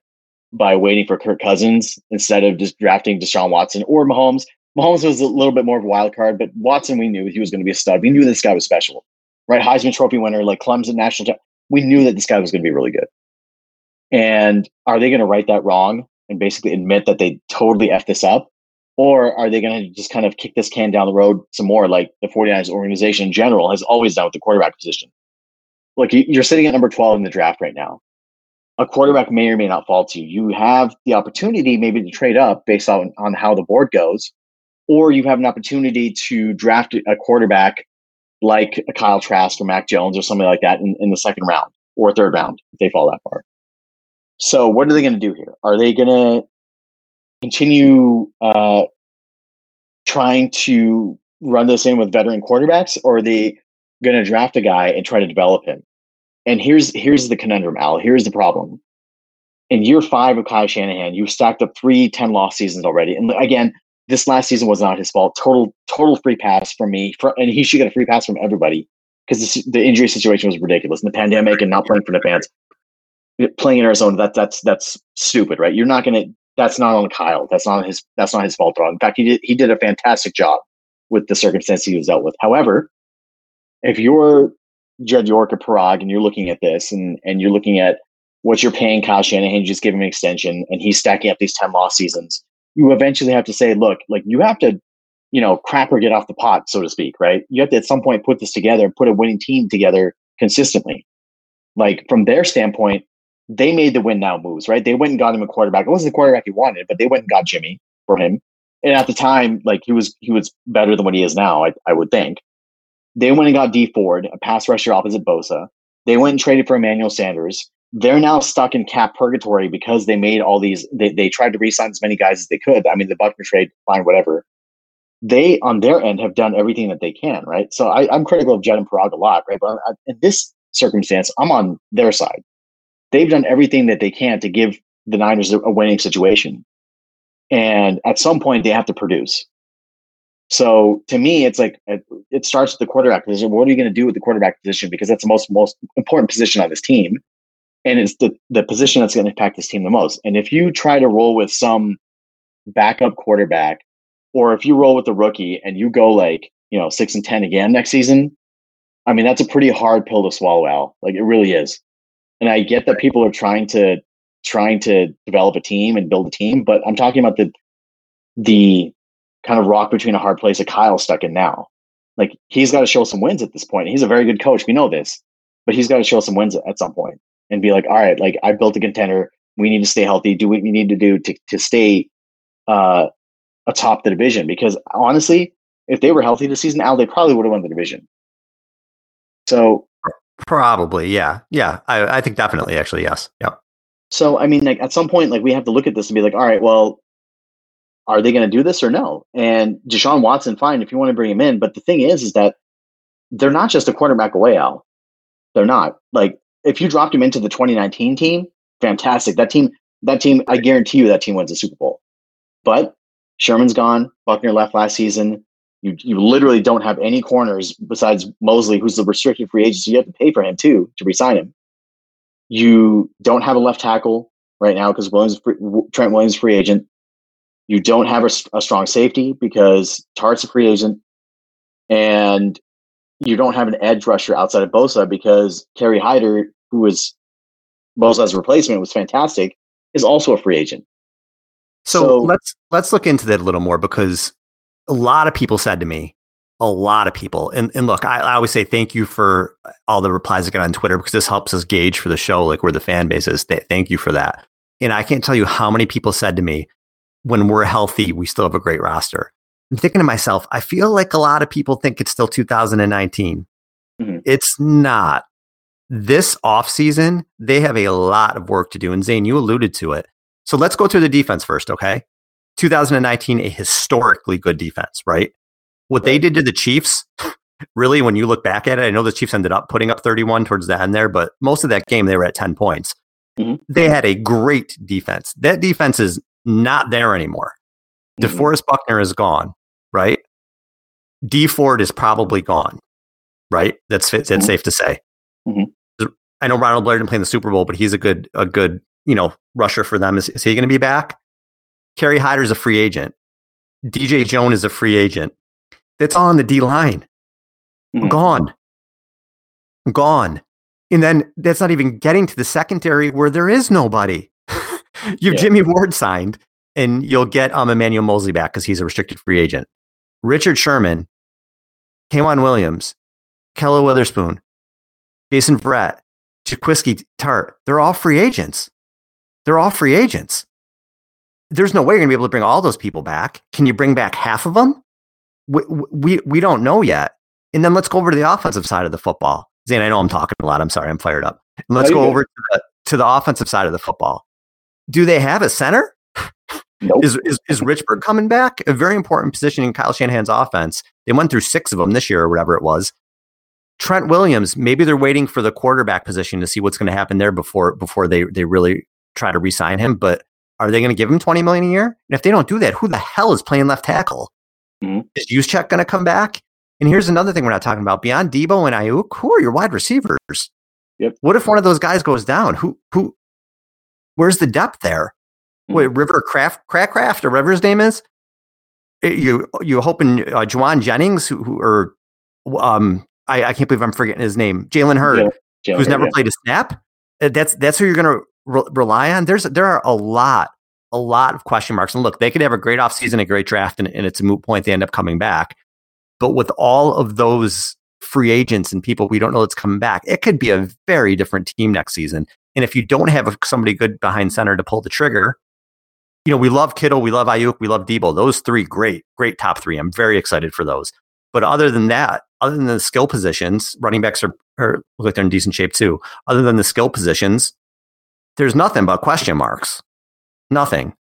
by waiting for Kirk Cousins instead of just drafting Deshaun Watson or Mahomes. Mahomes was a little bit more of a wild card, but Watson, we knew he was going to be a stud. We knew this guy was special, right? Heisman Trophy winner, like Clemson national. we knew that this guy was going to be really good. And are they going to right that wrong and basically admit that they totally effed this up? Or are they going to just kind of kick this can down the road some more, like the 49ers organization in general has always done with the quarterback position? Look, you're sitting at number 12 in the draft right now a quarterback may or may not fall to you. You have the opportunity maybe to trade up based on, on how the board goes, or you have an opportunity to draft a quarterback like a Kyle Trask or Mac Jones or something like that in, in the second round or third round if they fall that far. So what are they going to do here? Are they going to continue uh, trying to run this in with veteran quarterbacks, or are they going to draft a guy and try to develop him? And here's here's the conundrum, Al. Here's the problem. In year five of Kyle Shanahan, you've stacked up three 10 loss seasons already. And again, this last season was not his fault. Total total free pass from me, for, and he should get a free pass from everybody because the injury situation was ridiculous. And the pandemic and not playing for the fans, playing in Arizona, that that's that's stupid, right? You're not gonna. That's not on Kyle. That's not his. That's not his fault at all. In fact, he did he did a fantastic job with the circumstances he was dealt with. However, if you're Jed York or Paraag and you're looking at this and and you're looking at what you're paying Kyle Shanahan, you just give him an extension, and he's stacking up these ten loss seasons. You eventually have to say, look, like you have to you know, crap or get off the pot, so to speak, right? You have to at some point put this together, put a winning team together consistently. Like from their standpoint, they made the win now moves, right? They went and got him a quarterback. It wasn't the quarterback he wanted, but they went and got Jimmy for him. And at the time, like he was he was better than what he is now, I, I would think. They went and got Dee Ford, a pass rusher opposite Bosa. They went and traded for Emmanuel Sanders. They're now stuck in cap purgatory because they made all these. They, they tried to re-sign as many guys as they could. I mean, the Buckner trade, fine, whatever they on their end have done everything that they can, right? So I, am critical of Jed and Paraag a lot, right? But uh, in this circumstance, I'm on their side. They've done everything that they can to give the Niners a winning situation, and at some point they have to produce. So to me, it's like it starts with the quarterback position. What are you going to do with the quarterback position? Because that's the most most important position on this team, and it's the the position that's going to impact this team the most. And if you try to roll with some backup quarterback or if you roll with the rookie and you go like, you know, six and 10 again next season, I mean, that's a pretty hard pill to swallow, Al. Like it really is. And I get that people are trying to, trying to develop a team and build a team, but I'm talking about the, the kind of rock between a hard place that Kyle's stuck in now. Like he's got to show some wins at this point. He's a very good coach. We know this, but he's got to show some wins at some point and be like, all right, like I built a contender. We need to stay healthy. Do what we need to do to, to stay uh, atop the division because honestly, if they were healthy this season, Al, they probably would have won the division. So probably, yeah, yeah. I, I think definitely, actually, yes, yeah. So I mean, like at some point, like we have to look at this and be like, all right, well, are they going to do this or no? And Deshaun Watson, fine, if you want to bring him in, but the thing is, is that they're not just a quarterback away, Al. They're not like if you dropped him into the 2019 team, fantastic. That team, that team, I guarantee you, that team wins the Super Bowl. But Sherman's gone. Buckner left last season. You you literally don't have any corners besides Moseley, who's the restricted free agent. So you have to pay for him too to resign him. You don't have a left tackle right now because Williams Trent Williams free agent. You don't have a, a strong safety because Tartt's a free agent, and you don't have an edge rusher outside of Bosa because Kerry Hyder, who was Bosa's replacement, was fantastic, is also a free agent. So, so let's let's look into that a little more because a lot of people said to me, a lot of people, and and look, I, I always say thank you for all the replies I get on Twitter because this helps us gauge for the show, like where the fan base is. Thank you for that. And I can't tell you how many people said to me, when we're healthy, we still have a great roster. I'm thinking to myself, I feel like a lot of people think it's still 2019. Mm-hmm. It's not. This offseason, they have a lot of work to do. And Zain, you alluded to it. So let's go through the defense first, okay? 2019, a historically good defense, right? What they did to the Chiefs, really, when you look back at it, I know the Chiefs ended up putting up 31 towards the end there, but most of that game they were at 10 points. Mm-hmm. They had a great defense. That defense is not there anymore. Mm-hmm. DeForest Buckner is gone, right? Dee Ford is probably gone, right? That's that's mm-hmm. safe to say. Mm-hmm. I know Ronald Blair didn't play in the Super Bowl, but he's a good a good you know, rusher for them. Is, is he going to be back? Kerry Hyder Hyder's a free agent. DJ Jones is a free agent. That's on the D line. Mm-hmm. Gone. Gone. And then that's not even getting to the secondary where there is nobody. You've yeah. Jimmy Ward signed, and you'll get um, Emmanuel Moseley back because he's a restricted free agent. Richard Sherman, K'Waun Williams, Kella Witherspoon, Jason Verrett, Jaquiski Tartt, they're all free agents. They're all free agents. There's no way you're going to be able to bring all those people back. Can you bring back half of them? We, we, we don't know yet. And then let's go over to the offensive side of the football. Zain, I know I'm talking a lot. I'm sorry. I'm fired up. And let's go over to the, to the offensive side of the football. Do they have a center? Nope. Is, is is Richburg coming back? A very important position in Kyle Shanahan's offense. They went through six of them this year or whatever it was. Trent Williams, maybe they're waiting for the quarterback position to see what's going to happen there before before they they really try to re-sign him. But are they going to give him twenty million a year? And if they don't do that, who the hell is playing left tackle? Mm-hmm. Is Juszczyk going to come back? And here's another thing we're not talking about. Beyond Deebo and Aiyuk, who are your wide receivers? Yep. What if one of those guys goes down? Who who? Where's the depth there? Mm-hmm. Wait, River Craft, Craft, or whatever his name is. Eh, you you hoping uh, Jauan Jennings, who, who or um, I, I can't believe I'm forgetting his name. Jalen Hurd, yeah, who's never yeah. played a snap. Uh, that's that's who you're going to re- rely on. There's there are a lot, a lot of question marks. And look, they could have a great offseason, a great draft, and, and it's a moot point. They end up coming back. But with all of those free agents and people we don't know that's coming back, it could be a very different team next season. And if you don't have somebody good behind center to pull the trigger, you know, we love Kittle, we love Aiyuk, we love Deebo. Those three, great, great top three. I'm very excited for those. But other than that, other than the skill positions, running backs are, are look like they're in decent shape too. Other than the skill positions, there's nothing but question marks. Nothing.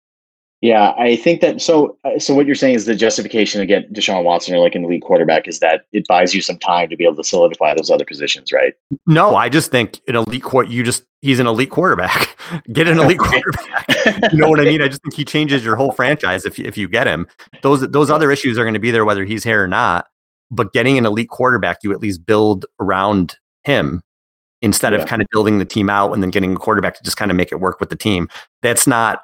Yeah, I think that so. Uh, so what you're saying is the justification to get Deshaun Watson or like an elite quarterback is that it buys you some time to be able to solidify those other positions, right? No, I just think an elite court. You just he's an elite quarterback. get an elite quarterback. you know what I mean? I just think he changes your whole franchise if if you get him. Those those other issues are going to be there whether he's here or not but getting an elite quarterback, you at least build around him instead yeah. of kind of building the team out and then getting a quarterback to just kind of make it work with the team. That's not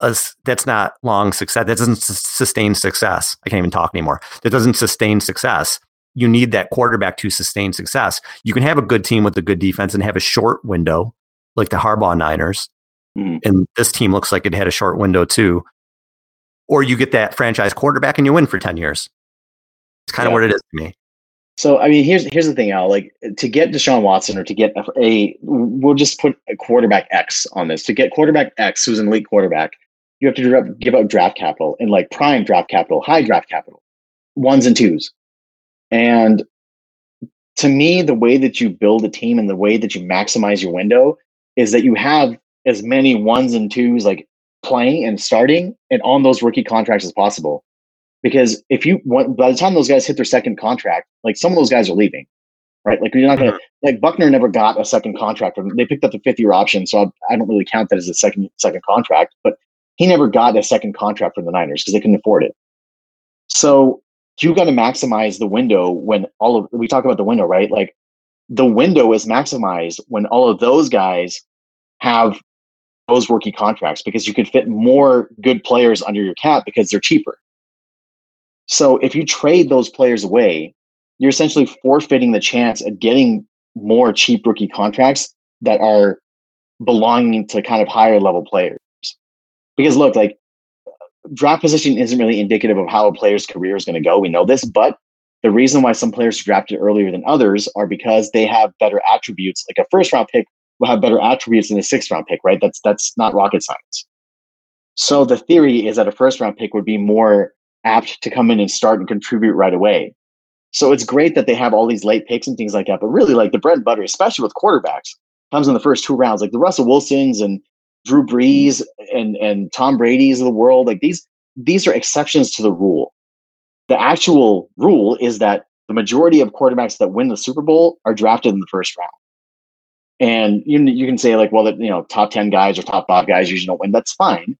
a, that's not long success. That doesn't sustain success. I can't even talk anymore. That doesn't sustain success. You need that quarterback to sustain success. You can have a good team with a good defense and have a short window like the Harbaugh Niners. Mm. And this team looks like it had a short window too. Or you get that franchise quarterback and you win for 10 years. It's kind of what it is to me. So I mean, here's here's the thing, Al. Like to get Deshaun Watson or to get a, a, we'll just put a quarterback X on this. To get quarterback X, who's an elite quarterback, you have to give up draft capital and like prime draft capital, high draft capital, ones and twos. And to me, the way that you build a team and the way that you maximize your window is that you have as many ones and twos like playing and starting and on those rookie contracts as possible. Because if you want, by the time those guys hit their second contract, like some of those guys are leaving, right? Like you're not gonna mm-hmm. like Buckner never got a second contract. From they picked up the fifth year option, so I, I don't really count that as a second second contract. But he never got a second contract from the Niners because they couldn't afford it. So you got to maximize the window when all of we talk about the window, right? Like the window is maximized when all of those guys have those rookie contracts because you could fit more good players under your cap because they're cheaper. So if you trade those players away, you're essentially forfeiting the chance of getting more cheap rookie contracts that are belonging to kind of higher level players. Because look, like draft position isn't really indicative of how a player's career is going to go. We know this, but the reason why some players drafted earlier than others are because they have better attributes. Like a first round pick will have better attributes than a sixth round pick, right? That's that's not rocket science. So the theory is that a first round pick would be more apt to come in and start and contribute right away. So it's great that they have all these late picks and things like that. But really, like the bread and butter, especially with quarterbacks, comes in the first two rounds. Like the Russell Wilsons and Drew Brees and and Tom Brady's of the world. Like these these are exceptions to the rule. The actual rule is that the majority of quarterbacks that win the Super Bowl are drafted in the first round. And you you can say like, well, that you know, top ten guys or top five guys usually don't win. That's fine.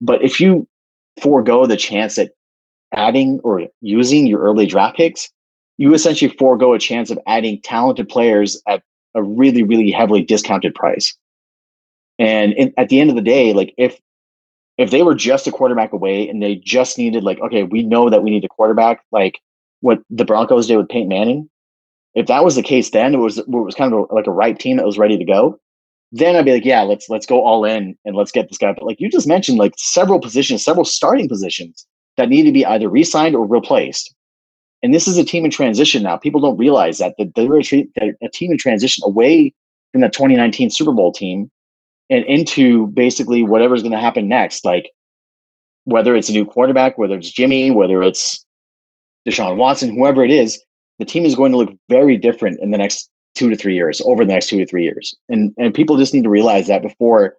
But if you forego the chance at adding or using your early draft picks, you essentially forego a chance of adding talented players at a really, really heavily discounted price. And in, at the end of the day, like if if they were just a quarterback away and they just needed like, okay, we know that we need a quarterback, like what the Broncos did with Peyton Manning. If that was the case, then it was it was kind of like a right team that was ready to go. Then I'd be like, yeah, let's let's go all in and let's get this guy. But like you just mentioned, like several positions, several starting positions that need to be either re-signed or replaced. And this is a team in transition now. People don't realize that they're a team in transition away from the 2019 Super Bowl team and into basically whatever's going to happen next. Like whether it's a new quarterback, whether it's Jimmy, whether it's Deshaun Watson, whoever it is, the team is going to look very different in the next two to three years, over the next two to three years. And and people just need to realize that before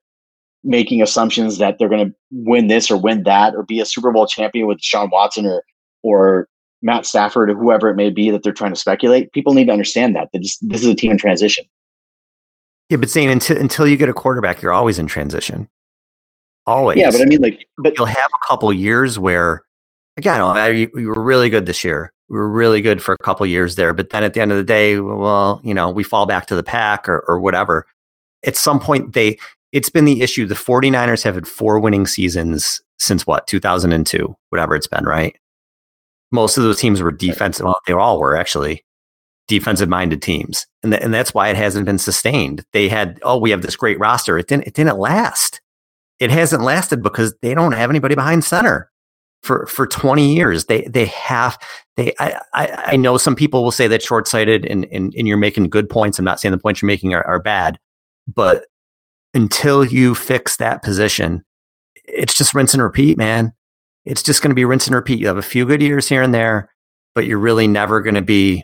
making assumptions that they're going to win this or win that or be a Super Bowl champion with Sean Watson or or Matt Stafford or whoever it may be that they're trying to speculate. People need to understand that that this, this is a team in transition. Yeah, but saying until until you get a quarterback, you're always in transition. Always. Yeah, but I mean, like, but you'll have a couple years where, again, oh, we were really good this year. We were really good for a couple years there, but then at the end of the day, well, you know, we fall back to the pack or, or whatever. At some point, they it's been the issue. The 49ers have had four winning seasons since what 2002, whatever it's been, right? Most of those teams were defensive. Well, they all were actually defensive minded teams, and th- and that's why it hasn't been sustained. They had oh, we have this great roster. It didn't it didn't last it hasn't lasted because they don't have anybody behind center for for 20 years. They they have they I I, I know some people will say that's short sighted and, and and you're making good points. I'm not saying the points you're making are, are bad, but until you fix that position, it's just rinse and repeat, man. It's just going to be rinse and repeat. You have a few good years here and there, but you're really never going to be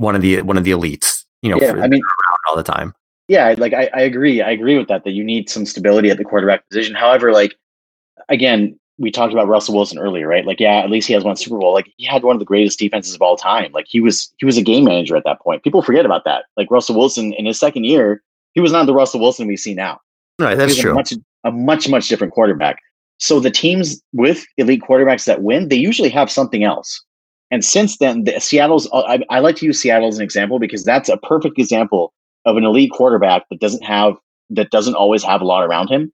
one of the one of the elites. You know, yeah, I mean, all the time yeah, like I, I agree. I agree with that, that you need some stability at the quarterback position. However, like again, we talked about Russell Wilson earlier, right? Like, yeah, at least he has one Super Bowl. Like he had one of the greatest defenses of all time. Like he was he was a game manager at that point. People forget about that. Like Russell Wilson in his second year, he was not the Russell Wilson we see now. Right, that's true. A much a much, much different quarterback. So the teams with elite quarterbacks that win, they usually have something else. And since then, the Seattle's uh, I, I like to use Seattle as an example because that's a perfect example of an elite quarterback that doesn't have that doesn't always have a lot around him.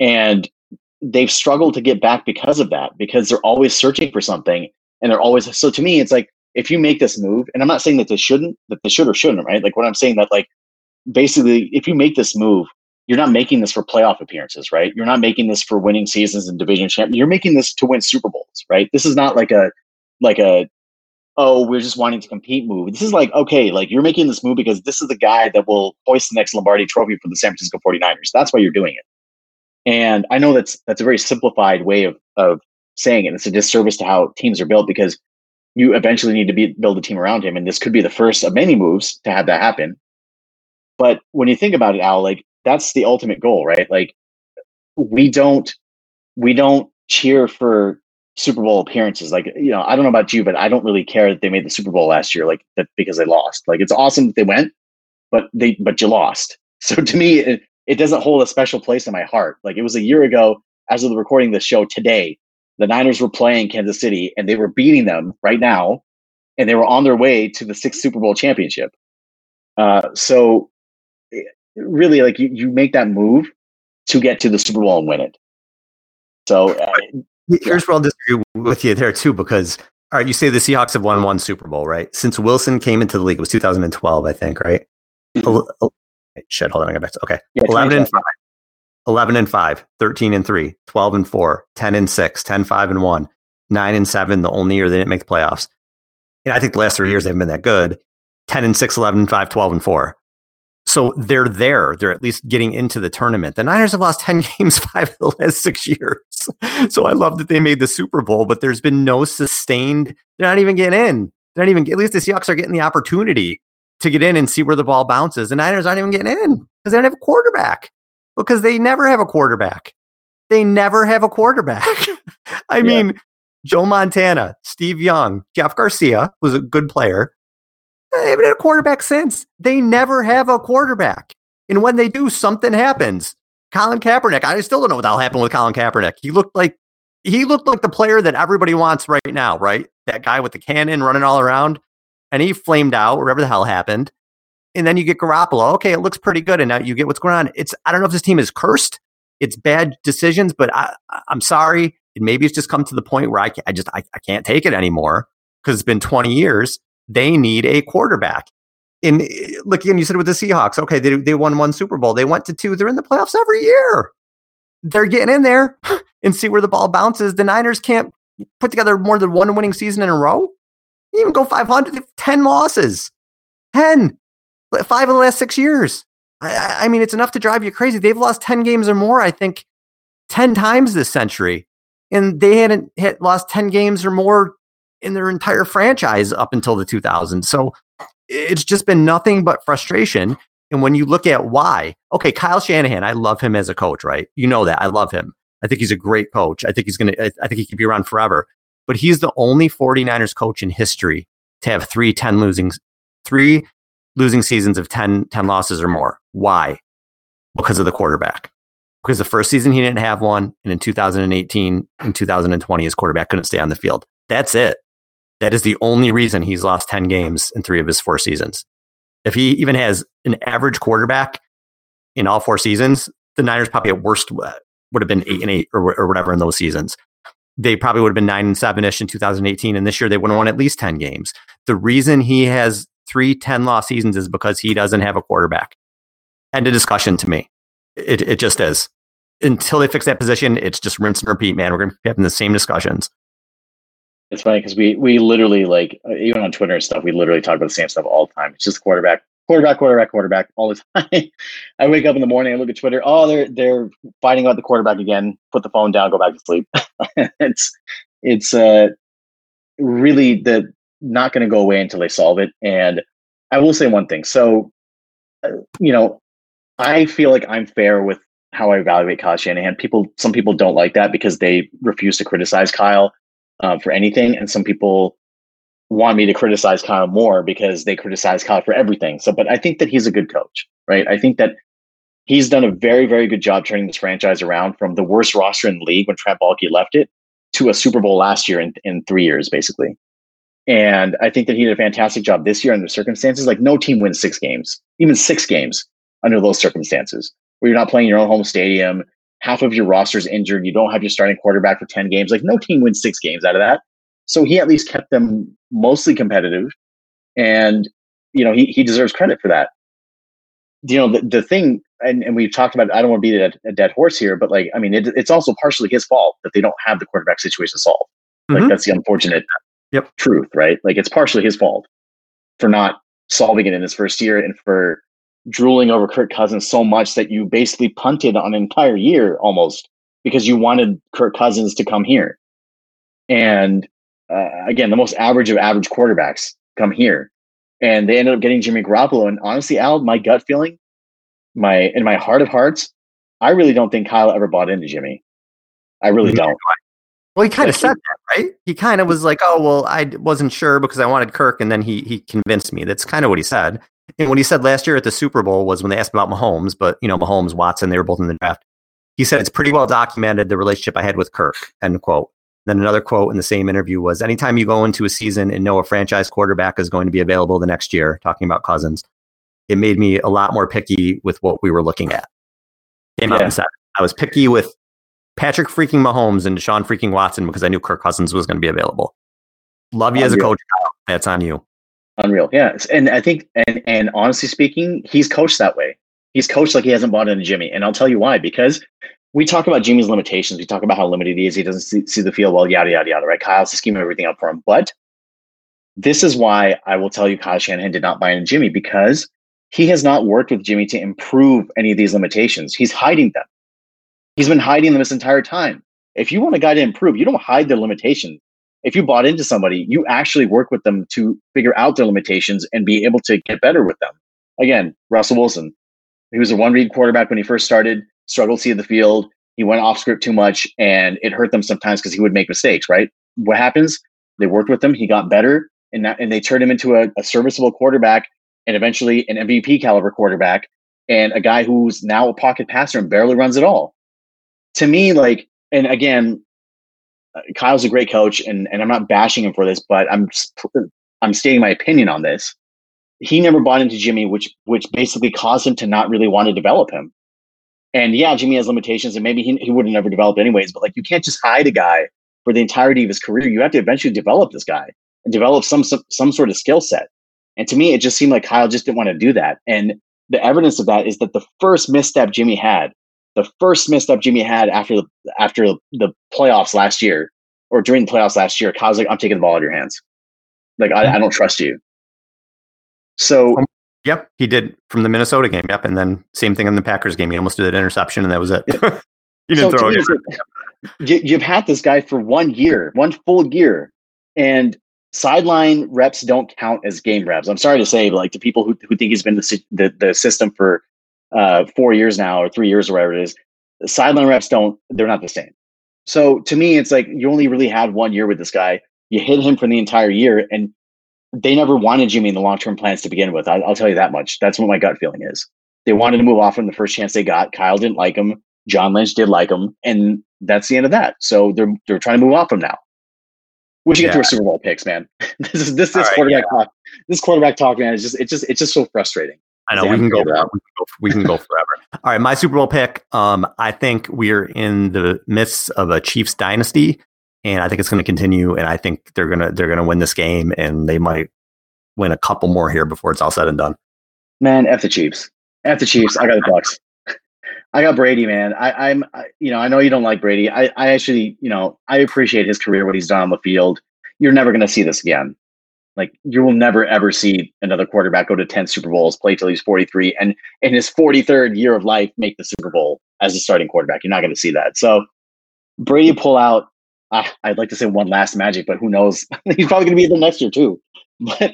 And they've struggled to get back because of that because they're always searching for something and they're always so to me it's like if you make this move and i'm not saying that they shouldn't that they should or shouldn't right? Like what i'm saying that like basically if you make this move you're not making this for playoff appearances right? You're not making this for winning seasons and division champ you're making this to win super bowls right? This is not like a like a oh, we're just wanting to compete move. This is like, okay, like you're making this move because this is the guy that will hoist the next Lombardi trophy for the San Francisco 49ers. That's why you're doing it. And I know that's that's a very simplified way of of saying it. It's a disservice to how teams are built because you eventually need to be, build a team around him. And this could be the first of many moves to have that happen. But when you think about it, Al, like that's the ultimate goal, right? Like we don't we don't cheer for Super Bowl appearances. Like, you know, I don't know about you, but I don't really care that they made the Super Bowl last year, like that because they lost. Like, it's awesome that they went, but they but you lost. So to me, it, it doesn't hold a special place in my heart. Like it was a year ago, as of the recording of this show today, the Niners were playing Kansas City and they were beating them right now, and they were on their way to the sixth Super Bowl championship. Uh, so really, like you, you make that move to get to the Super Bowl and win it. So uh, Here's where I'll disagree with you there too, because all right, you say the Seahawks have won one Super Bowl, right? Since Wilson came into the league, it was 2012, I think, right? Mm-hmm. Shit, hold on, I got back. To, okay, yeah, 11 and 5. 11 and 5, 13 and 3, 12 and 4, 10 and 6, 10, 5 and 1, 9 and 7, the only year they didn't make the playoffs. And I think the last three years they've been that good. 10 and 6, 11 and 5, 12 and 4. So they're there. They're at least getting into the tournament. The Niners have lost 10 games five of the last six years. So I love that they made the Super Bowl, but there's been no sustained, they're not even getting in. They're not even, at least the Seahawks are getting the opportunity to get in and see where the ball bounces. The Niners aren't even getting in because they don't have a quarterback because they never have a quarterback. They never have a quarterback. I yeah. mean, Joe Montana, Steve Young, Jeff Garcia was a good player. They haven't had a quarterback since. They never have a quarterback. And when they do, something happens. Colin Kaepernick, I still don't know what that'll happen with Colin Kaepernick. He looked like he looked like the player that everybody wants right now, right? That guy with the cannon running all around. And he flamed out, whatever the hell happened. And then you get Garoppolo. Okay, it looks pretty good. And now you get what's going on. It's I don't know if this team is cursed. It's bad decisions, but I, I'm sorry. Maybe it's just come to the point where I, I just I, I can't take it anymore because it's been 20 years they need a quarterback. In eh, look again, you said with the Seahawks, okay, they they won one Super Bowl, they went to two, they're in the playoffs every year. They're getting in there and see where the ball bounces. The Niners can't put together more than one winning season in a row. You even go 500, 10 losses, 10, five of the last six years. I, I mean, it's enough to drive you crazy. They've lost 10 games or more, I think, 10 times this century. And they hadn't hit, lost 10 games or more in their entire franchise up until the 2000s. So it's just been nothing but frustration. And when you look at why, okay, Kyle Shanahan, I love him as a coach, right? You know that. I love him. I think he's a great coach. I think he's going to, I think he could be around forever. But he's the only 49ers coach in history to have three 10 losing, three losing seasons of 10, 10 losses or more. Why? Because of the quarterback. Because the first season he didn't have one. And in 2018 and 2020, his quarterback couldn't stay on the field. That's it. That is the only reason he's lost 10 games in three of his four seasons. If he even has an average quarterback in all four seasons, the Niners probably at worst uh, would have been eight and eight or, or whatever in those seasons. They probably would have been nine and seven ish in 2018. And this year they would have won at least 10 games. The reason he has three 10 loss seasons is because he doesn't have a quarterback. End of discussion to me. It, it just is. Until they fix that position, it's just rinse and repeat, man. We're going to be having the same discussions. It's funny because we we literally like even on Twitter and stuff, we literally talk about the same stuff all the time. It's just quarterback, quarterback, quarterback, quarterback all the time. I wake up in the morning, I look at Twitter. Oh, they're they're fighting about the quarterback again. Put the phone down, go back to sleep. it's it's uh really the not going to go away until they solve it. And I will say one thing. So, uh, you know, I feel like I'm fair with how I evaluate Kyle Shanahan. People, some people don't like that because they refuse to criticize Kyle uh, for anything, and some people want me to criticize Kyle more because they criticize Kyle for everything. So, but I think that he's a good coach, right? I think that he's done a very, very good job turning this franchise around from the worst roster in the league when Trent Baalke left it to a Super Bowl last year in, in three years, basically. And I think that he did a fantastic job this year under circumstances. Like no team wins six games, even six games under those circumstances, where you're not playing your own home stadium. Half of your roster is injured. You don't have your starting quarterback for 10 games. Like no team wins six games out of that. So he at least kept them mostly competitive. And, you know, he, he deserves credit for that. You know, the, the thing, and, and we've talked about, I don't want to beat a, a dead horse here, but like, I mean, it, it's also partially his fault that they don't have the quarterback situation solved. Like mm-hmm. that's the unfortunate yep. truth, right? Like it's partially his fault for not solving it in his first year and for drooling over Kirk Cousins so much that you basically punted on an entire year almost because you wanted Kirk Cousins to come here. And uh, again, the most average of average quarterbacks come here. And they ended up getting Jimmy Garoppolo. And honestly, Al, my gut feeling, my in my heart of hearts, I really don't think Kyle ever bought into Jimmy. I really don't. Well, he kind of said that, right? He kind of was like, "Oh, well, I wasn't sure because I wanted Kirk," and then he he convinced me. That's kind of what he said. And what he said last year at the Super Bowl was when they asked about Mahomes, but you know, Mahomes, Watson, they were both in the draft. He said it's pretty well documented the relationship I had with Kirk. End quote. Then another quote in the same interview was, "Anytime you go into a season and know a franchise quarterback is going to be available the next year," talking about Cousins, it made me a lot more picky with what we were looking at. Came yeah. out and said I was picky with Patrick freaking Mahomes and Deshaun freaking Watson because I knew Kirk Cousins was going to be available. Love you as a coach. That's on you. Unreal. Yeah. And I think, and, and honestly speaking, he's coached that way. He's coached like he hasn't bought into Jimmy. And I'll tell you why, because we talk about Jimmy's limitations. We talk about how limited he is. He doesn't see, see the field well, yada, yada, yada, right? Kyle's scheming everything up for him. But this is why I will tell you Kyle Shanahan did not buy into Jimmy because he has not worked with Jimmy to improve any of these limitations. He's hiding them. He's been hiding them this entire time. If you want a guy to improve, you don't hide their limitations. If you bought into somebody, you actually work with them to figure out their limitations and be able to get better with them. Again, Russell Wilson, he was a one read quarterback when he first started, struggled to see the field. He went off script too much and it hurt them sometimes because he would make mistakes, right? What happens? They worked with him, he got better, and, that, and they turned him into a, a serviceable quarterback and eventually an MVP caliber quarterback and a guy who's now a pocket passer and barely runs at all to me, like, and again, Uh, Kyle's a great coach, and and I'm not bashing him for this, but I'm I'm stating my opinion on this. He never bought into Jimmy, which which basically caused him to not really want to develop him. And yeah, Jimmy has limitations, and maybe he, he would have never developed anyways. But like, you can't just hide a guy for the entirety of his career. You have to eventually develop this guy and develop some some, some sort of skill set. And to me, it just seemed like Kyle just didn't want to do that. And the evidence of that is that the first misstep Jimmy had the first misstep Jimmy had after the after the playoffs last year or during the playoffs last year, Kyle's like, I'm taking the ball out of your hands. Like, I, I don't trust you. So, um, yep, he did from the Minnesota game. Yep. And then same thing in the Packers game. He almost did an interception and that was it. you didn't so throw it. You, you've had this guy for one year, one full year. And sideline reps don't count as game reps. I'm sorry to say, but like to people who, who think he's been the, the, the system for uh, four years now or three years or whatever it is, sideline reps don't, they're not the same. So to me, it's like you only really had one year with this guy. You hit him for the entire year, and they never wanted Jimmy in the long term plans to begin with. I, will tell you that much. That's what my gut feeling is. They wanted to move off him the first chance they got. Kyle didn't like him. John Lynch did like him, and that's the end of that. So they're they're trying to move off him now. We should yeah. get to our Super Bowl picks, man. this is this this right, quarterback yeah. talk. This quarterback talk, man, is just it's just it's just so frustrating. I know we can, go, we can go. We can go forever. All right, my Super Bowl pick. Um, I think we're in the midst of a Chiefs dynasty, and I think it's going to continue. And I think they're gonna they're gonna win this game, and they might win a couple more here before it's all said and done. Man, f the Chiefs. F the Chiefs. I got the Bucs. I got Brady, man. I, am you know, I know you don't like Brady. I, I actually, you know, I appreciate his career, what he's done on the field. You're never going to see this again. Like you will never ever see another quarterback go to 10 Super Bowls, play till he's 43, and in his 43rd year of life make the Super Bowl as a starting quarterback. You're not going to see that. So Brady pull out. I'd like to say one last magic, but who knows? he's probably going to be there next year too. But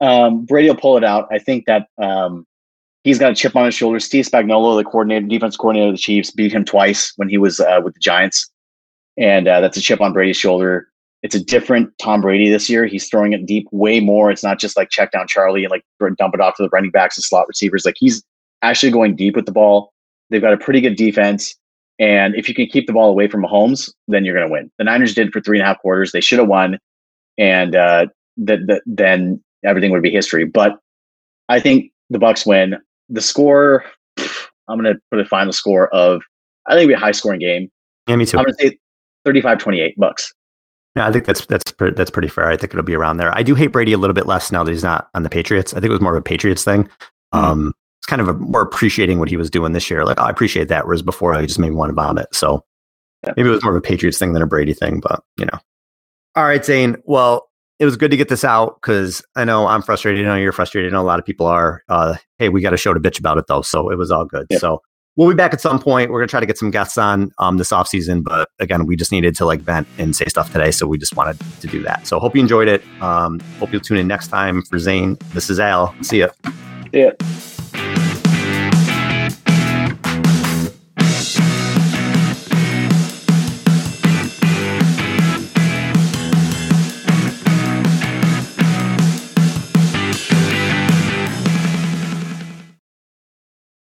um, Brady will pull it out. I think that um, he's got a chip on his shoulder. Steve Spagnuolo, the coordinator, defense coordinator of the Chiefs, beat him twice when he was uh, with the Giants, and uh, that's a chip on Brady's shoulder. It's a different Tom Brady this year. He's throwing it deep way more. It's not just like check down Charlie and like dump it off to the running backs and slot receivers. Like he's actually going deep with the ball. They've got a pretty good defense. And if you can keep the ball away from Mahomes, then you're going to win. The Niners did for three and a half quarters. They should have won. And uh, th- th- then everything would be history. But I think the Bucs win. The score, I'm going to put a final score of, I think it'll be a high scoring game. Yeah, me too. I'm going to say 35 28 Bucks. Yeah, I think that's that's that's pretty fair. I think it'll be around there. I do hate Brady a little bit less now that he's not on the Patriots. I think it was more of a Patriots thing. Mm-hmm. Um, it's kind of a, more appreciating what he was doing this year. Like oh, I appreciate that, whereas before I just made me want to vomit. So yeah. maybe it was more of a Patriots thing than a Brady thing. But you know. All right, Zain. Well, it was good to get this out because I know I'm frustrated. I know you're frustrated. I know a lot of people are. Uh, hey, we got a show to bitch about it though, so it was all good. So we'll be back at some point. We're gonna try to get some guests on um, this off season, but again, we just needed to like vent and say stuff today, so we just wanted to do that. So hope you enjoyed it. Um, hope you'll tune in next time for Zain. This is Al. See ya. Yeah.